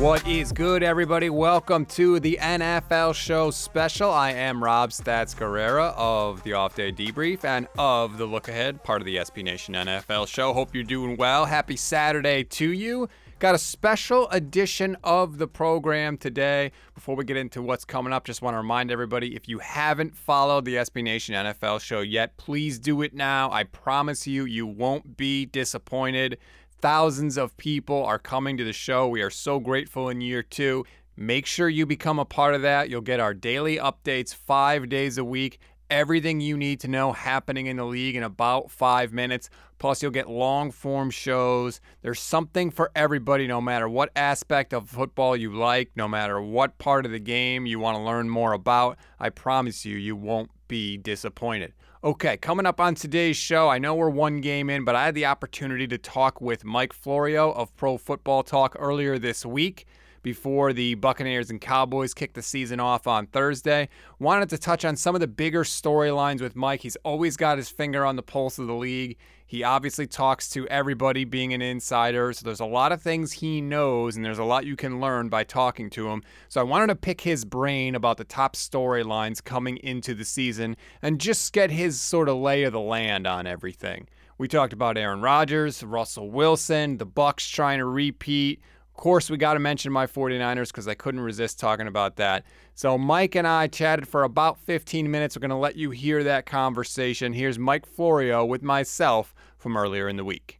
What is good, everybody? Welcome to the NFL Show special. I am Rob Stats Guerrera of the Off Day Debrief and of the Look Ahead, part of the SB Nation NFL Show. Hope you're doing well. Happy Saturday to you. Got a special edition of the program today. Before we get into what's coming up, just want to remind everybody if you haven't followed the SB Nation NFL show yet, please do it now. I promise you, you won't be disappointed. Thousands of people are coming to the show. We are so grateful in year two. Make sure you become a part of that. You'll get our daily updates five days a week. Everything you need to know happening in the league in about five minutes. Plus, you'll get long form shows. There's something for everybody, no matter what aspect of football you like, no matter what part of the game you want to learn more about. I promise you, you won't be disappointed. Okay, coming up on today's show, I know we're one game in, but I had the opportunity to talk with Mike Florio of Pro Football Talk earlier this week before the Buccaneers and Cowboys kicked the season off on Thursday. Wanted to touch on some of the bigger storylines with Mike. He's always got his finger on the pulse of the league. He obviously talks to everybody being an insider, so there's a lot of things he knows, and there's a lot you can learn by talking to him. So I wanted to pick his brain about the top storylines coming into the season and just get his sort of lay of the land on everything. We talked about Aaron Rodgers, Russell Wilson, the Bucs trying to repeat. Of course, we got to mention my 49ers because I couldn't resist talking about that. So, Mike and I chatted for about 15 minutes. We're going to let you hear that conversation. Here's Mike Florio with myself from earlier in the week.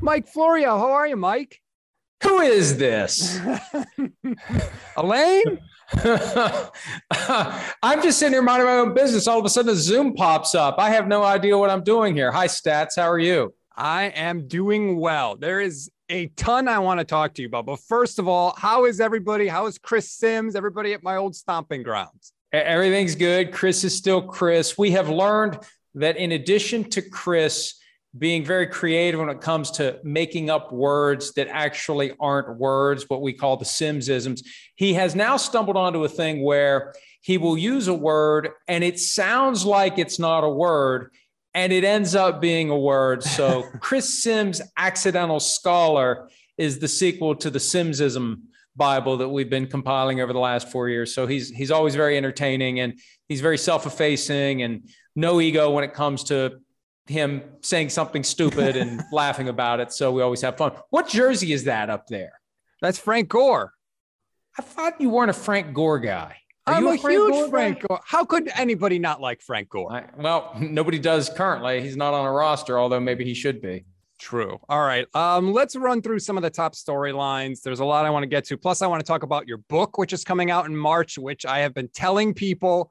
Mike Florio, how are you, Mike? Who is this? Elaine? I'm just sitting here minding my own business. All of a sudden, a Zoom pops up. I have no idea what I'm doing here. Hi, Stats. How are you? I am doing well. There is a ton I want to talk to you about. But first of all, how is everybody? How is Chris Sims? Everybody at my old stomping grounds? Everything's good. Chris is still Chris. We have learned that in addition to Chris being very creative when it comes to making up words that actually aren't words, what we call the Simsisms, he has now stumbled onto a thing where he will use a word and it sounds like it's not a word and it ends up being a word. So Chris Sims Accidental Scholar is the sequel to the Simsism Bible that we've been compiling over the last four years. So he's he's always very entertaining and he's very self-effacing and no ego when it comes to him saying something stupid and laughing about it. So we always have fun. What jersey is that up there? That's Frank Gore. I thought you weren't a Frank Gore guy. Are I'm you a, a Frank huge Gore Frank Gore. How could anybody not like Frank Gore? I, well, nobody does currently. He's not on a roster, although maybe he should be. True. All right. Um, let's run through some of the top storylines. There's a lot I want to get to. Plus, I want to talk about your book, which is coming out in March, which I have been telling people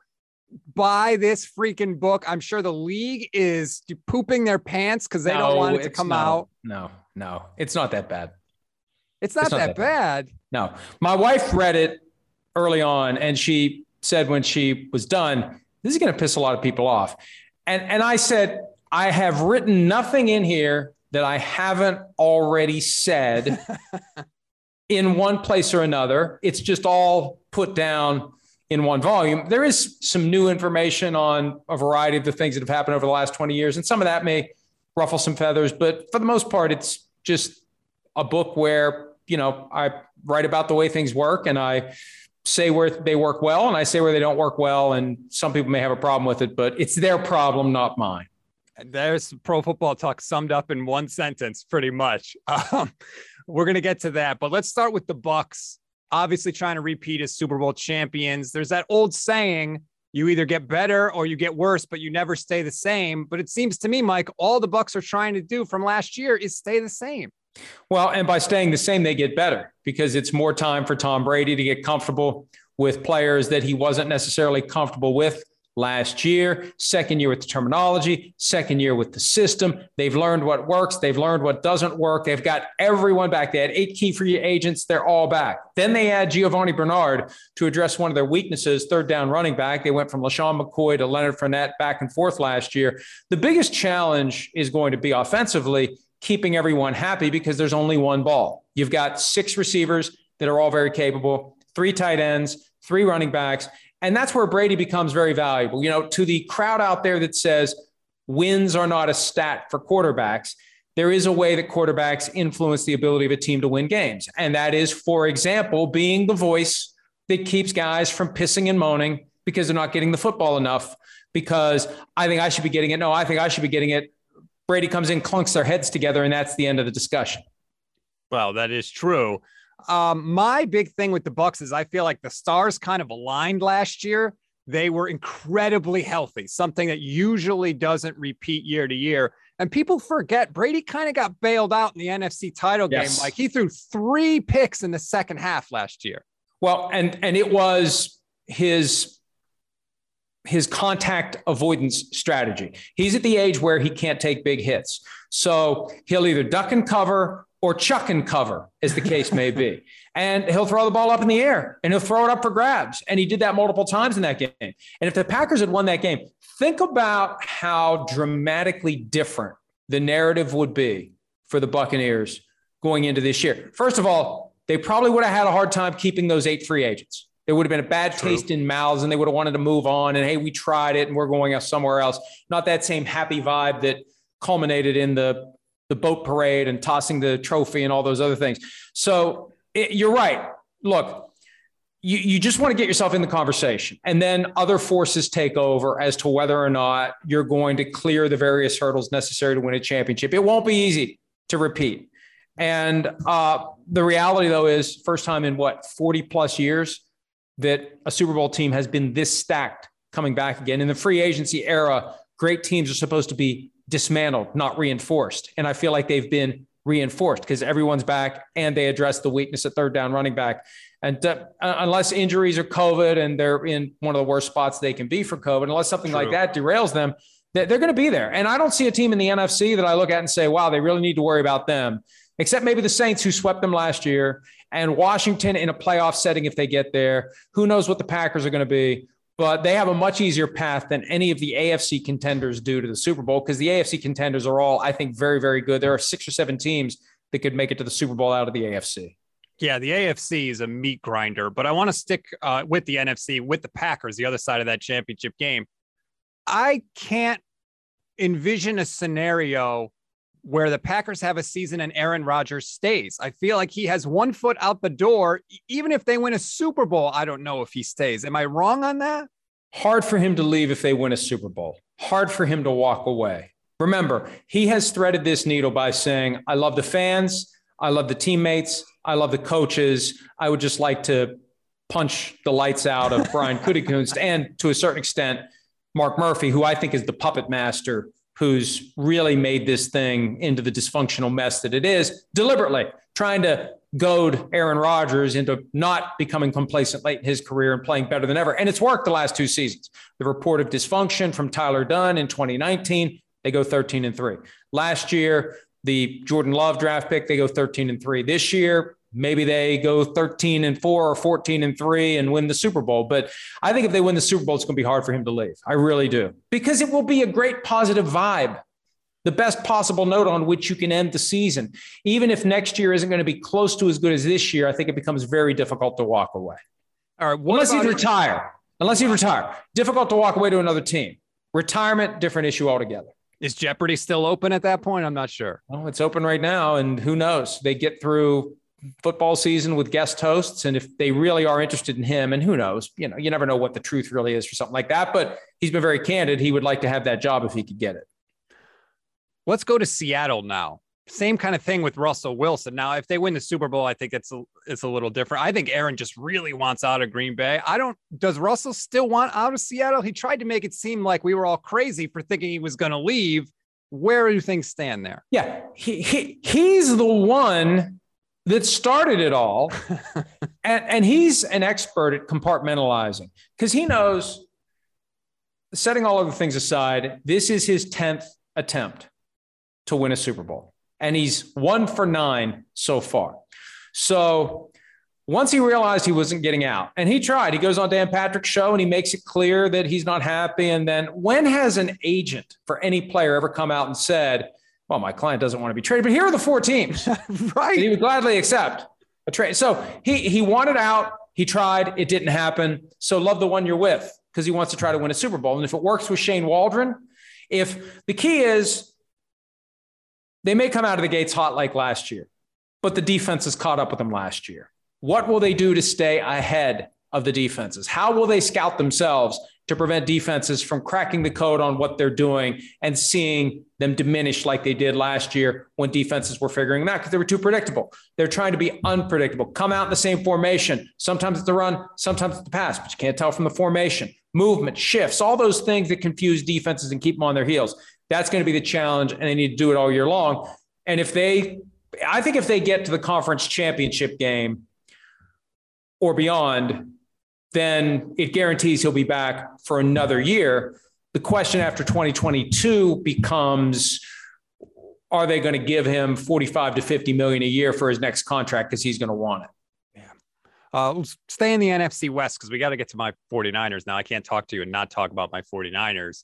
buy this freaking book. I'm sure the league is pooping their pants because they no, don't want it to come out. No, no, it's not that bad. It's not, it's not that, that bad. bad. No, my wife read it early on, and she said when she was done, "This is going to piss a lot of people off," and and I said, "I have written nothing in here that I haven't already said." in one place or another. It's just all put down in one volume. There is some new information on a variety of the things that have happened over the last 20 years, and some of that may ruffle some feathers, but for the most part, it's just a book where, you know, I write about the way things work and I say where they work well and I say where they don't work well. And some people may have a problem with it, but it's their problem, not mine. There's pro football talk summed up in one sentence, pretty much. Um, we're going to get to that, but let's start with the Bucs. Obviously, trying to repeat as Super Bowl champions. There's that old saying, you either get better or you get worse, but you never stay the same. But it seems to me, Mike, all the Bucs are trying to do from last year is stay the same. Well, and by staying the same, they get better because it's more time for Tom Brady to get comfortable with players that he wasn't necessarily comfortable with last year, second year with the terminology, second year with the system. They've learned what works, they've learned what doesn't work. They've got everyone back. They had eight key free agents, they're all back. Then they add Giovani Bernard to address one of their weaknesses, third down running back. They went from LeSean McCoy to Leonard Fournette back and forth last year. The biggest challenge is going to be offensively keeping everyone happy because there's only one ball. You've got six receivers that are all very capable, three tight ends, three running backs, and that's where Brady becomes very valuable. You know, to the crowd out there that says wins are not a stat for quarterbacks, there is a way that quarterbacks influence the ability of a team to win games. And that is, for example, being the voice that keeps guys from pissing and moaning because they're not getting the football enough. Because I think I should be getting it. No, I think I should be getting it. Brady comes in, clunks their heads together, and that's the end of the discussion. Well, that is true. Um, my big thing with the Bucs is I feel like the stars kind of aligned last year. They were incredibly healthy, something that usually doesn't repeat year to year. And people forget Brady kind of got bailed out in the NFC title yes. game. Like he threw three picks in the second half last year. Well, and and it was his his contact avoidance strategy. He's at the age where he can't take big hits. So he'll either duck and cover or chuck and cover, as the case may be. And he'll throw the ball up in the air and he'll throw it up for grabs. And he did that multiple times in that game. And if the Packers had won that game, think about how dramatically different the narrative would be for the Buccaneers going into this year. First of all, they probably would have had a hard time keeping those eight free agents. There would have been a bad True. taste in mouths and they would have wanted to move on. And hey, we tried it and we're going somewhere else. Not that same happy vibe that culminated in the the boat parade and tossing the trophy and all those other things. So it, you're right. Look, you, you just want to get yourself in the conversation and then other forces take over as to whether or not you're going to clear the various hurdles necessary to win a championship. It won't be easy to repeat. And uh, the reality, though, is first time in what, 40 plus years that a Super Bowl team has been this stacked coming back again. In the free agency era, great teams are supposed to be dismantled, not reinforced. And I feel like they've been reinforced because everyone's back and they address the weakness at third down running back. And uh, unless injuries or COVID and they're in one of the worst spots they can be for COVID, unless something True. like that derails them, they're going to be there. And I don't see a team in the NFC that I look at and say, wow, they really need to worry about them, except maybe the Saints who swept them last year and Washington in a playoff setting if they get there. Who knows what the Packers are going to be? But they have a much easier path than any of the AFC contenders do to the Super Bowl because the AFC contenders are all, I think, very, very good. There are six or seven teams that could make it to the Super Bowl out of the AFC. Yeah, the AFC is a meat grinder, but I want to stick uh, with the NFC, with the Packers, the other side of that championship game. I can't envision a scenario where the Packers have a season and Aaron Rodgers stays. I feel like he has one foot out the door. Even if they win a Super Bowl, I don't know if he stays. Am I wrong on that? Hard for him to leave if they win a Super Bowl. Hard for him to walk away. Remember, he has threaded this needle by saying, I love the fans. I love the teammates. I love the coaches. I would just like to punch the lights out of Brian Gutekunst and to a certain extent, Mark Murphy, who I think is the puppet master who's really made this thing into the dysfunctional mess that it is deliberately trying to goad Aaron Rodgers into not becoming complacent late in his career and playing better than ever. And it's worked the last two seasons. The report of dysfunction from Tyler Dunne in 2019, they go 13 and 3. Last year, the Jordan Love draft pick, they go 13 and 3. This year, maybe they go 13 and 4 or 14 and 3 and win the Super Bowl. But I think if they win the Super Bowl, it's going to be hard for him to leave. I really do. Because it will be a great positive vibe. The best possible note on which you can end the season. Even if next year isn't going to be close to as good as this year, I think it becomes very difficult to walk away. All right. Unless you retire. Unless you retire. Difficult to walk away to another team. Retirement, different issue altogether. Is Jeopardy still open at that point? I'm not sure. Well, it's open right now, and who knows? They get through football season with guest hosts. And if they really are interested in him, and who knows, you know, you never know what the truth really is for something like that. But he's been very candid. He would like to have that job if he could get it. Let's go to Seattle now. same kind of thing with Russell Wilson. Now, if they win the Super Bowl, I think it's a, it's a little different. I think Aaron just really wants out of Green Bay. I don't. Does Russell still want out of Seattle? He tried to make it seem like we were all crazy for thinking he was going to leave. Where do things stand there? Yeah, he, he he's the one that started it all, and and he's an expert at compartmentalizing because he knows. Setting all other things aside, this is his tenth attempt to win a Super Bowl and he's one for nine so far. So once he realized he wasn't getting out, and he tried, he goes on Dan Patrick's show and he makes it clear that he's not happy. And then when has an agent for any player ever come out and said, well, my client doesn't want to be traded, but here are the four teams. right. he would gladly accept a trade. So he he wanted out. He tried. It didn't happen. So love the one you're with because he wants to try to win a Super Bowl. And if it works with Shane Waldron, if the key is they may come out of the gates hot like last year, but the defense has caught up with them last year. What will they do to stay ahead of the defenses? How will they scout themselves to prevent defenses from cracking the code on what they're doing and seeing them diminish like they did last year when defenses were figuring them out because they were too predictable. They're trying to be unpredictable. Come out in the same formation. Sometimes it's the run, sometimes it's the pass, but you can't tell from the formation. Movement, shifts, all those things that confuse defenses and keep them on their heels. That's going to be the challenge, and they need to do it all year long. And if they, I think if they get to the conference championship game or beyond, then it guarantees he'll be back for another year. The question after 2022 becomes are they going to give him 45 to 50 million a year for his next contract because he's going to want it? Uh, stay in the NFC West because we got to get to my 49ers now. I can't talk to you and not talk about my 49ers.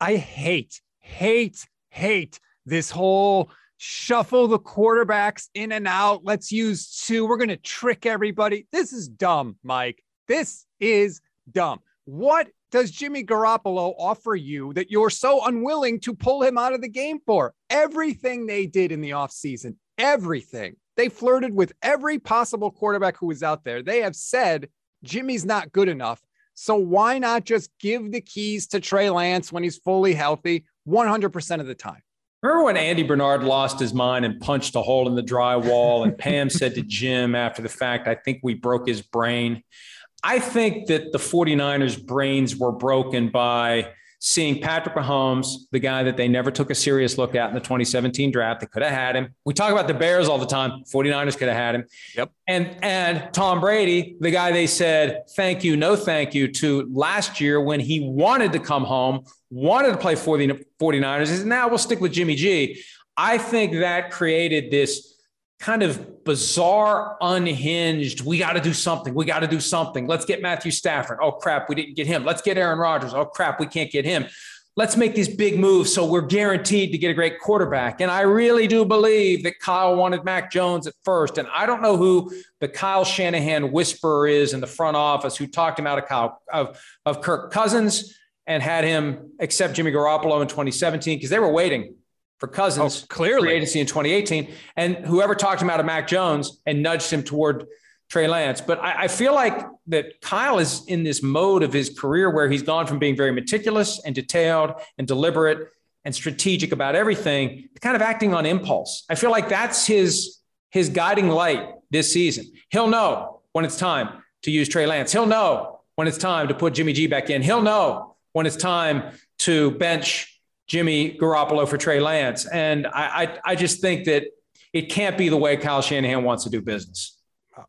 I hate hate, hate this whole shuffle the quarterbacks in and out. Let's use two. We're going to trick everybody. This is dumb, Mike. This is dumb. What does Jimmy Garoppolo offer you that you're so unwilling to pull him out of the game for? Everything they did in the offseason, everything. They flirted with every possible quarterback who was out there. They have said Jimmy's not good enough. So why not just give the keys to Trey Lance when he's fully healthy? 100% of the time. Remember when Andy Bernard lost his mind and punched a hole in the drywall, and Pam said to Jim after the fact, I think we broke his brain. I think that the 49ers' brains were broken by seeing Patrick Mahomes, the guy that they never took a serious look at in the 2017 draft. They could have had him. We talk about the Bears all the time. 49ers could have had him. Yep. And and Tom Brady, the guy they said thank you, no thank you to last year when he wanted to come home, wanted to play for the 49ers. He said, now we'll stick with Jimmy G. I think that created this kind of bizarre, unhinged. We got to do something. We got to do something. Let's get Matthew Stafford. Oh, crap, we didn't get him. Let's get Aaron Rodgers. Oh, crap, we can't get him. Let's make these big moves so we're guaranteed to get a great quarterback. And I really do believe that Kyle wanted Mac Jones at first. And I don't know who the Kyle Shanahan whisperer is in the front office who talked him out of Kyle of, of Kirk Cousins and had him accept Jimmy Garoppolo in 2017 because they were waiting for Cousins, oh, clearly free agency in 2018, and whoever talked him out of Mac Jones and nudged him toward Trey Lance. But I, I, feel like that Kyle is in this mode of his career where he's gone from being very meticulous and detailed and deliberate and strategic about everything to kind of acting on impulse. I feel like that's his his guiding light this season. He'll know when it's time to use Trey Lance. He'll know when it's time to put Jimmy G back in. He'll know when it's time to bench Jimmy Garoppolo for Trey Lance. And I, I, I just think that it can't be the way Kyle Shanahan wants to do business.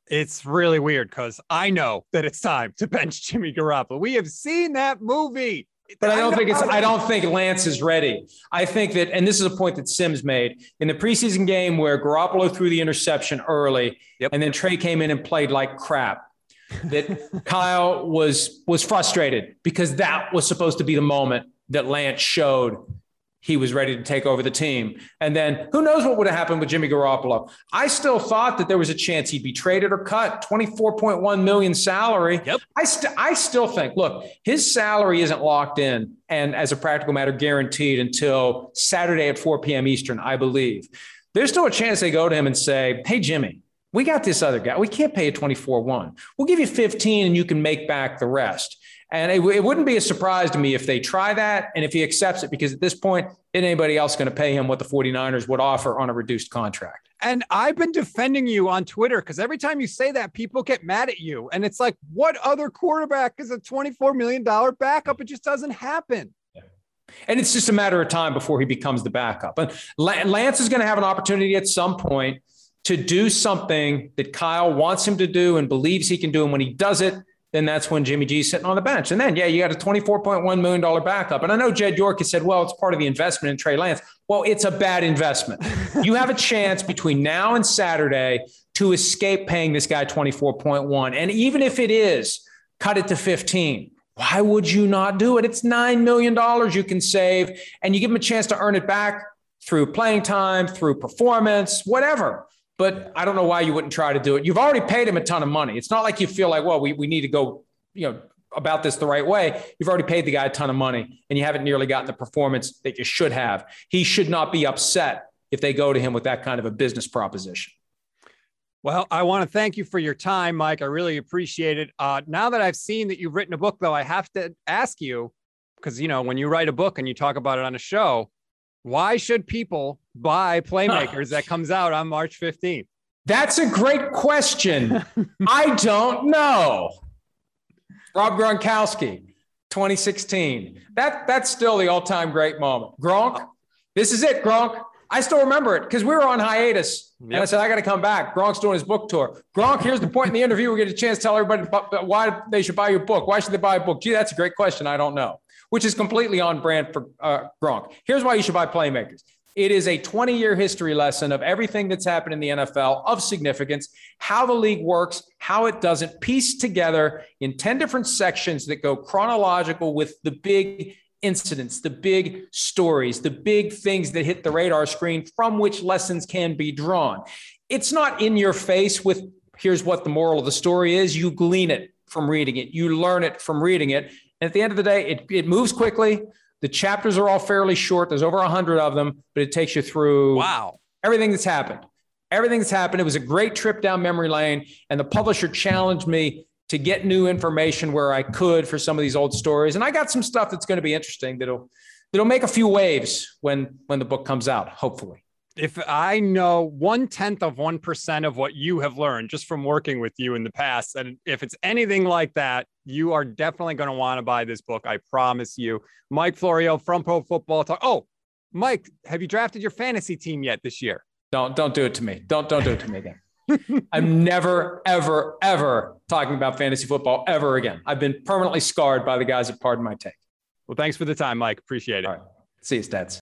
It's really weird because I know that it's time to bench Jimmy Garoppolo. We have seen that movie. But I don't think it's I don't think Lance is ready. I think that, and this is a point that Sims made in the preseason game where Garoppolo threw the interception early, yep. and then Trey came in and played like crap. That Kyle was was frustrated because that was supposed to be the moment that Lance showed he was ready to take over the team. And then who knows what would have happened with Jimmy Garoppolo. I still thought that there was a chance he'd be traded or cut, 24.1 million salary. Yep. I, st- I still think, look, his salary isn't locked in and as a practical matter guaranteed until Saturday at 4 p.m. Eastern, I believe. There's still a chance they go to him and say, hey, Jimmy, we got this other guy. We can't pay a 24 1. We'll give you 15 and you can make back the rest. And it, it, wouldn't be a surprise to me if they try that and if he accepts it, because at this point, isn't anybody else going to pay him what the 49ers would offer on a reduced contract? And I've been defending you on Twitter because every time you say that, people get mad at you. And it's like, what other quarterback is a $24 million backup? It just doesn't happen. And it's just a matter of time before he becomes the backup. And Lance is going to have an opportunity at some point to do something that Kyle wants him to do and believes he can do. And when he does it, then that's when Jimmy G's sitting on the bench. And then, yeah, you got a $24.1 million backup. And I know Jed York has said, well, it's part of the investment in Trey Lance. Well, it's a bad investment. you have a chance between now and Saturday to escape paying this guy 24.1. And even if it is, cut it to 15. Why would you not do it? It's $9 million you can save, and you give him a chance to earn it back through playing time, through performance, whatever but I don't know why you wouldn't try to do it. You've already paid him a ton of money. It's not like you feel like, well, we, we need to go, you know, about this the right way. You've already paid the guy a ton of money and you haven't nearly gotten the performance that you should have. He should not be upset if they go to him with that kind of a business proposition. Well, I want to thank you for your time, Mike. I really appreciate it. Uh, now that I've seen that you've written a book, though, I have to ask you because, you know, when you write a book and you talk about it on a show, why should people buy Playmakers that comes out on March 15th? That's a great question. I don't know. Rob Gronkowski, 2016. That that's still the all-time great moment. Gronk, this is it, Gronk. I still remember it because we were on hiatus. Yep. And I said, I got to come back. Gronk's doing his book tour. Gronk, here's the point in the interview. We get a chance to tell everybody why they should buy your book. Why should they buy a book? Gee, that's a great question. I don't know which is completely on brand for uh, Gronk. Here's why you should buy Playmakers. It is a 20 year history lesson of everything that's happened in the NFL of significance, how the league works, how it doesn't, piece together in 10 different sections that go chronological with the big incidents, the big stories, the big things that hit the radar screen from which lessons can be drawn. It's not in your face with here's what the moral of the story is. You glean it from reading it, you learn it from reading it. And at the end of the day, it, it moves quickly. The chapters are all fairly short. There's over 100 of them, but it takes you through wow everything that's happened. Everything that's happened. It was a great trip down memory lane. And the publisher challenged me to get new information where I could for some of these old stories. And I got some stuff that's going to be interesting that'll that'll make a few waves when when the book comes out, hopefully if I know one tenth of 1% of what you have learned just from working with you in the past, and if it's anything like that, you are definitely going to want to buy this book. I promise you. Mike Florio from Pro Football Talk. Oh, Mike, have you drafted your fantasy team yet this year? Don't don't do it to me. Don't don't do it to me again. I'm never, ever, ever talking about fantasy football ever again. I've been permanently scarred by the guys at Pardon My Take. Well, thanks for the time, Mike. Appreciate it. All right. See you, Stats.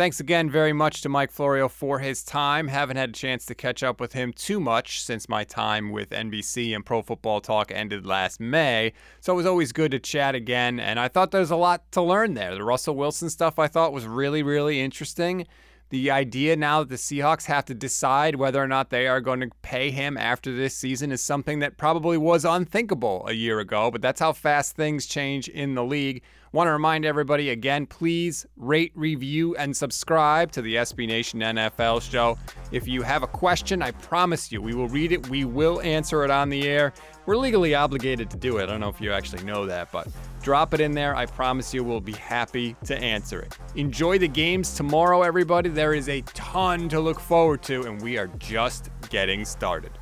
Thanks again very much to Mike Florio for his time. Haven't had a chance to catch up with him too much since my time with NBC and Pro Football Talk ended last May. So it was always good to chat again. And I thought there was a lot to learn there. The Russell Wilson stuff I thought was really, really interesting. The idea now that the Seahawks have to decide whether or not they are going to pay him after this season is something that probably was unthinkable a year ago, but that's how fast things change in the league. Want to remind everybody again, please rate, review, and subscribe to the SB Nation NFL show. If you have a question, I promise you we will read it, we will answer it on the air. We're legally obligated to do it. I don't know if you actually know that, but drop it in there. I promise you we'll be happy to answer it. Enjoy the games tomorrow, everybody. There is a ton to look forward to, and we are just getting started.